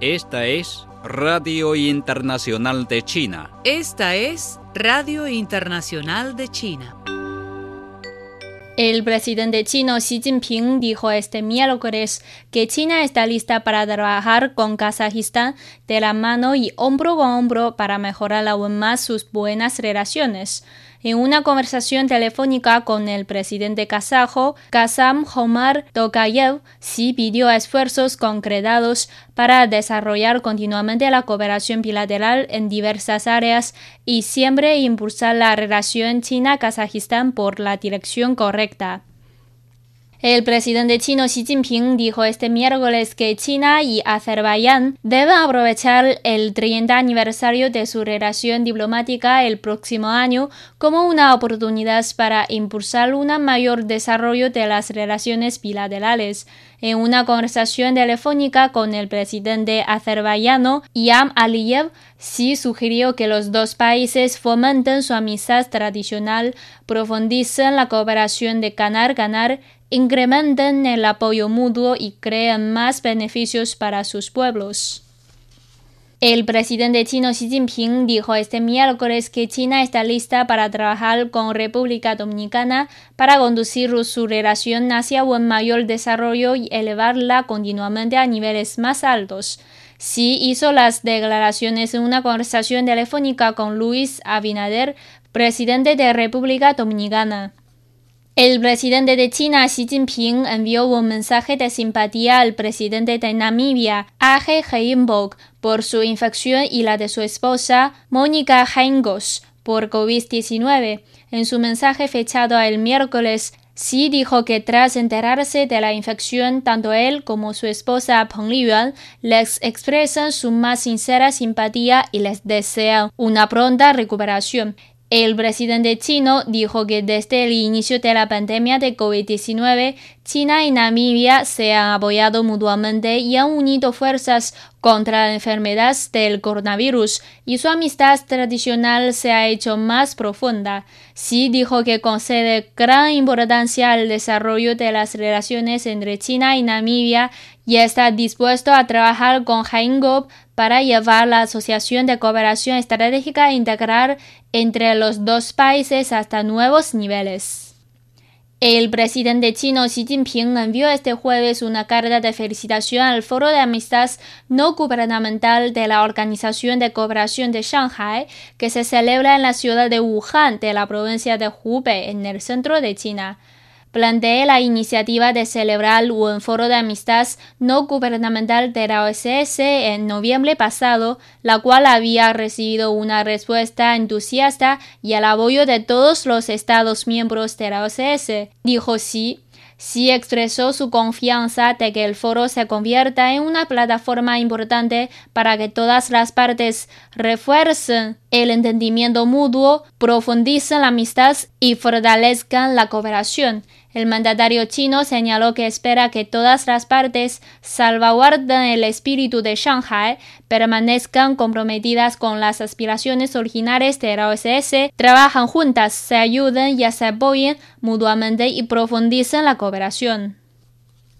Esta es Radio Internacional de China. Esta es Radio Internacional de China. El presidente chino Xi Jinping dijo este miércoles que China está lista para trabajar con Kazajistán de la mano y hombro con hombro para mejorar aún más sus buenas relaciones. En una conversación telefónica con el presidente kazajo, Kasam Jomar Tokayev, Xi pidió esfuerzos concretados para desarrollar continuamente la cooperación bilateral en diversas áreas y siempre impulsar la relación China-Kazajistán por la dirección correcta. El presidente chino Xi Jinping dijo este miércoles que China y Azerbaiyán deben aprovechar el 30 aniversario de su relación diplomática el próximo año como una oportunidad para impulsar un mayor desarrollo de las relaciones bilaterales. En una conversación telefónica con el presidente azerbaiyano Ilham Aliyev, Xi sugirió que los dos países fomenten su amistad tradicional, profundicen la cooperación de ganar-ganar incrementen el apoyo mutuo y creen más beneficios para sus pueblos. El presidente chino Xi Jinping dijo este miércoles que China está lista para trabajar con República Dominicana para conducir su relación hacia un mayor desarrollo y elevarla continuamente a niveles más altos. Xi hizo las declaraciones en una conversación telefónica con Luis Abinader, presidente de República Dominicana. El presidente de China, Xi Jinping, envió un mensaje de simpatía al presidente de Namibia, Age Geingob, por su infección y la de su esposa, Mónica Heingos, por COVID-19. En su mensaje fechado el miércoles, Xi dijo que tras enterarse de la infección, tanto él como su esposa Peng Liyuan les expresan su más sincera simpatía y les desean una pronta recuperación. El presidente chino dijo que desde el inicio de la pandemia de COVID-19, China y Namibia se han apoyado mutuamente y han unido fuerzas contra la enfermedad del coronavirus y su amistad tradicional se ha hecho más profunda. Xi dijo que concede gran importancia al desarrollo de las relaciones entre China y Namibia y está dispuesto a trabajar con Geingob para llevar la Asociación de Cooperación Estratégica integral entre los dos países hasta nuevos niveles. El presidente chino Xi Jinping envió este jueves una carta de felicitación al Foro de Amistad No Gubernamental de la Organización de Cooperación de Shanghai, que se celebra en la ciudad de Wuhan de la provincia de Hubei, en el centro de China planteé la iniciativa de celebrar un foro de amistad no gubernamental de la OSS en noviembre pasado, la cual había recibido una respuesta entusiasta y el apoyo de todos los Estados miembros de la OSS, dijo Xi. Xi expresó su confianza de que el foro se convierta en una plataforma importante para que todas las partes refuercen el entendimiento mutuo, profundicen la amistad y fortalezcan la cooperación. El mandatario chino señaló que espera que todas las partes salvaguarden el espíritu de Shanghai, permanezcan comprometidas con las aspiraciones originales de la OSS, trabajan juntas, se ayuden y se apoyen mutuamente y profundicen la cooperación.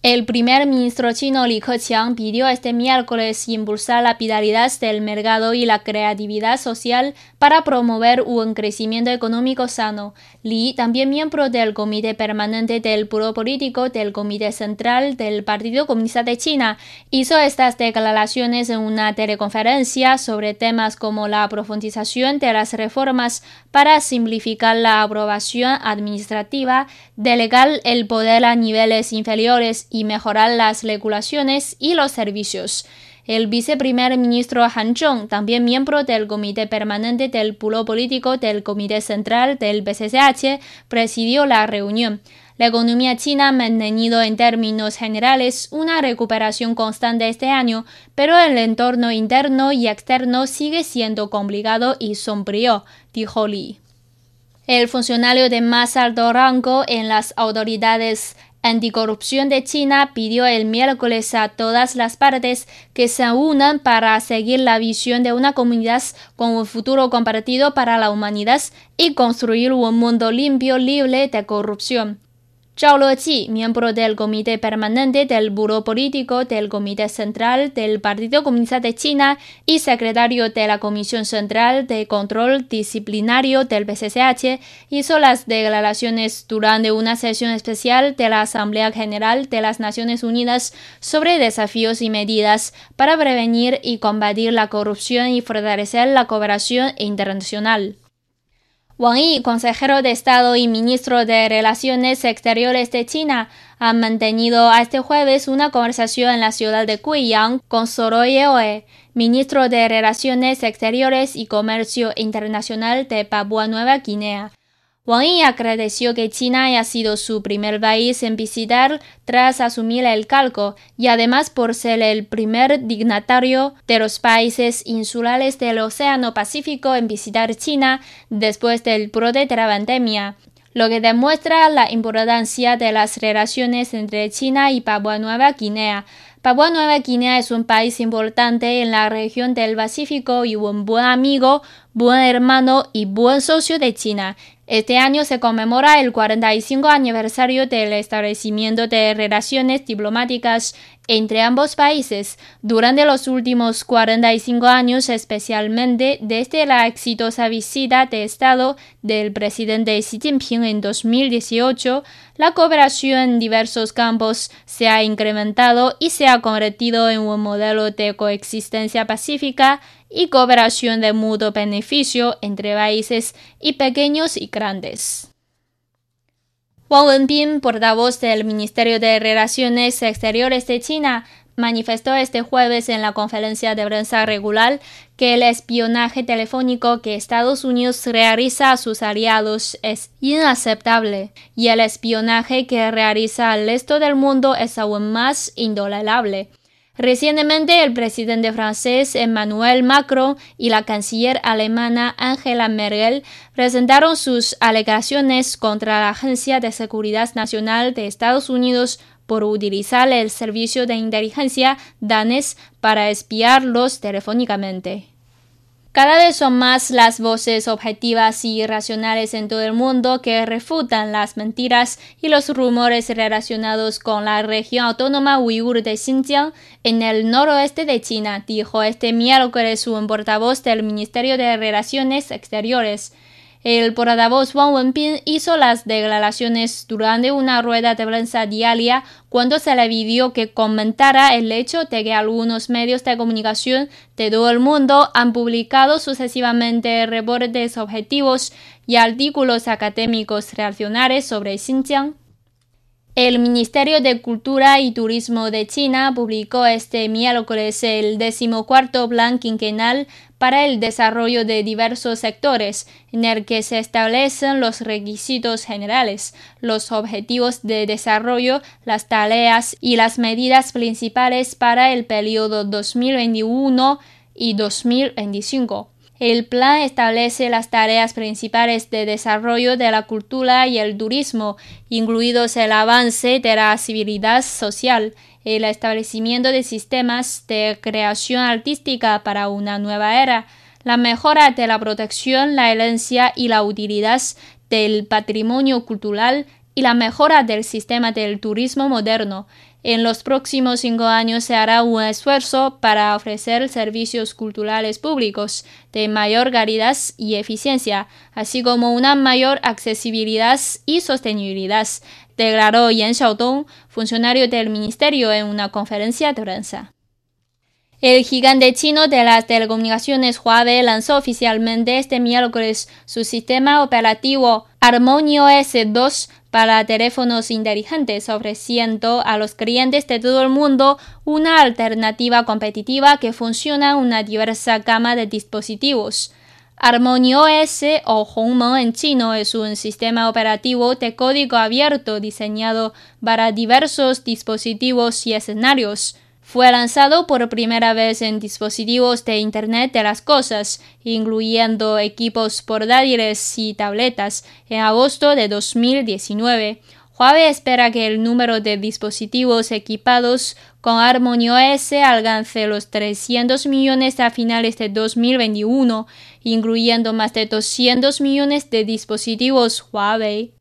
El primer ministro chino Li Keqiang pidió este miércoles impulsar la vitalidad del mercado y la creatividad social para promover un crecimiento económico sano. Li, también miembro del Comité Permanente del Puro Político del Comité Central del Partido Comunista de China, hizo estas declaraciones en una teleconferencia sobre temas como la profundización de las reformas para simplificar la aprobación administrativa, delegar el poder a niveles inferiores y mejorar las regulaciones y los servicios. El viceprimer ministro Han Zheng, también miembro del Comité Permanente del Puro Político del Comité Central del BCCH, presidió la reunión. La economía china ha mantenido en términos generales una recuperación constante este año, pero el entorno interno y externo sigue siendo complicado y sombrío, dijo Li. El funcionario de más alto rango en las autoridades anticorrupción de China pidió el miércoles a todas las partes que se unan para seguir la visión de una comunidad con un futuro compartido para la humanidad y construir un mundo limpio, libre de corrupción. Zhao Leji, miembro del Comité Permanente del Buró Político del Comité Central del Partido Comunista de China y secretario de la Comisión Central de Control Disciplinario del PCCH, hizo las declaraciones durante una sesión especial de la Asamblea General de las Naciones Unidas sobre desafíos y medidas para prevenir y combatir la corrupción y fortalecer la cooperación internacional. Wang Yi, consejero de Estado y ministro de Relaciones Exteriores de China, ha mantenido este jueves una conversación en la ciudad de Guiyang con Soro Yeoe, ministro de Relaciones Exteriores y Comercio Internacional de Papua Nueva Guinea. Wang Yi agradeció que China haya sido su primer país en visitar tras asumir el calco y además por ser el primer dignatario de los países insulares del Océano Pacífico en visitar China después del brote de la pandemia, lo que demuestra la importancia de las relaciones entre China y Papua Nueva Guinea. Papua Nueva Guinea es un país importante en la región del Pacífico y un buen amigo, buen hermano y buen socio de China. Este año se conmemora el 45 aniversario del establecimiento de relaciones diplomáticas entre ambos países. Durante los últimos 45 años, especialmente desde la exitosa visita de Estado del presidente Xi Jinping en 2018, la cooperación en diversos campos se ha incrementado y se ha convertido en un modelo de coexistencia pacífica y cooperación de mutuo beneficio entre países y pequeños y grandes. Wang Wenbin, portavoz del Ministerio de Relaciones Exteriores de China, manifestó este jueves en la conferencia de prensa regular que el espionaje telefónico que Estados Unidos realiza a sus aliados es inaceptable y el espionaje que realiza al resto del mundo es aún más intolerable. Recientemente, el presidente francés Emmanuel Macron y la canciller alemana Angela Merkel presentaron sus alegaciones contra la Agencia de Seguridad Nacional de Estados Unidos por utilizar el servicio de inteligencia danés para espiarlos telefónicamente. Cada vez son más las voces objetivas y racionales en todo el mundo que refutan las mentiras y los rumores relacionados con la región autónoma uigur de Xinjiang en el noroeste de China, dijo este miércoles un portavoz del Ministerio de Relaciones Exteriores. El portavoz Wang Wenbin hizo las declaraciones durante una rueda de prensa diaria cuando se le pidió que comentara el hecho de que algunos medios de comunicación de todo el mundo han publicado sucesivamente reportes objetivos y artículos académicos reaccionarios sobre Xinjiang. El Ministerio de Cultura y Turismo de China publicó este miércoles el decimocuarto plan quinquenal para el desarrollo de diversos sectores, en el que se establecen los requisitos generales, los objetivos de desarrollo, las tareas y las medidas principales para el periodo 2021 y 2025. El plan establece las tareas principales de desarrollo de la cultura y el turismo, incluidos el avance de la civilidad social, el establecimiento de sistemas de creación artística para una nueva era, la mejora de la protección, la herencia y la utilidad del patrimonio cultural y la mejora del sistema del turismo moderno, en los próximos cinco años se hará un esfuerzo para ofrecer servicios culturales públicos de mayor calidad y eficiencia, así como una mayor accesibilidad y sostenibilidad, declaró Yan Xiaodong, funcionario del ministerio, en una conferencia de prensa. El gigante chino de las telecomunicaciones Huawei lanzó oficialmente este miércoles su sistema operativo Harmonio S2 para teléfonos inteligentes, ofreciendo a los clientes de todo el mundo una alternativa competitiva que funciona en una diversa gama de dispositivos. Harmonio OS o Hongmeng en chino es un sistema operativo de código abierto diseñado para diversos dispositivos y escenarios. Fue lanzado por primera vez en dispositivos de Internet de las Cosas, incluyendo equipos portátiles y tabletas, en agosto de 2019. Huawei espera que el número de dispositivos equipados con Harmony OS alcance los 300 millones a finales de 2021, incluyendo más de 200 millones de dispositivos Huawei.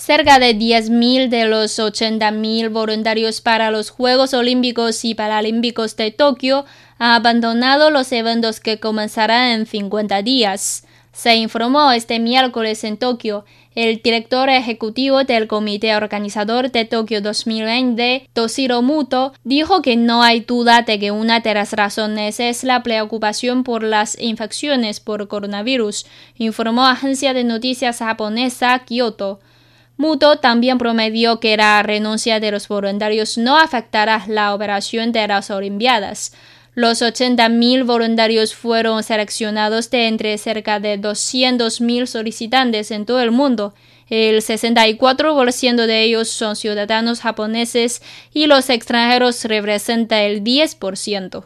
Cerca de 10.000 de los 80.000 voluntarios para los Juegos Olímpicos y Paralímpicos de Tokio han abandonado los eventos que comenzarán en 50 días. Se informó este miércoles en Tokio. El director ejecutivo del comité organizador de Tokio 2020, Toshiro Muto, dijo que no hay duda de que una de las razones es la preocupación por las infecciones por coronavirus, informó agencia de noticias japonesa Kyoto. Muto también prometió que la renuncia de los voluntarios no afectará la operación de las Olimpiadas. Los 80.000 voluntarios fueron seleccionados de entre cerca de 200.000 solicitantes en todo el mundo. El 64% de ellos son ciudadanos japoneses y los extranjeros representan el 10%.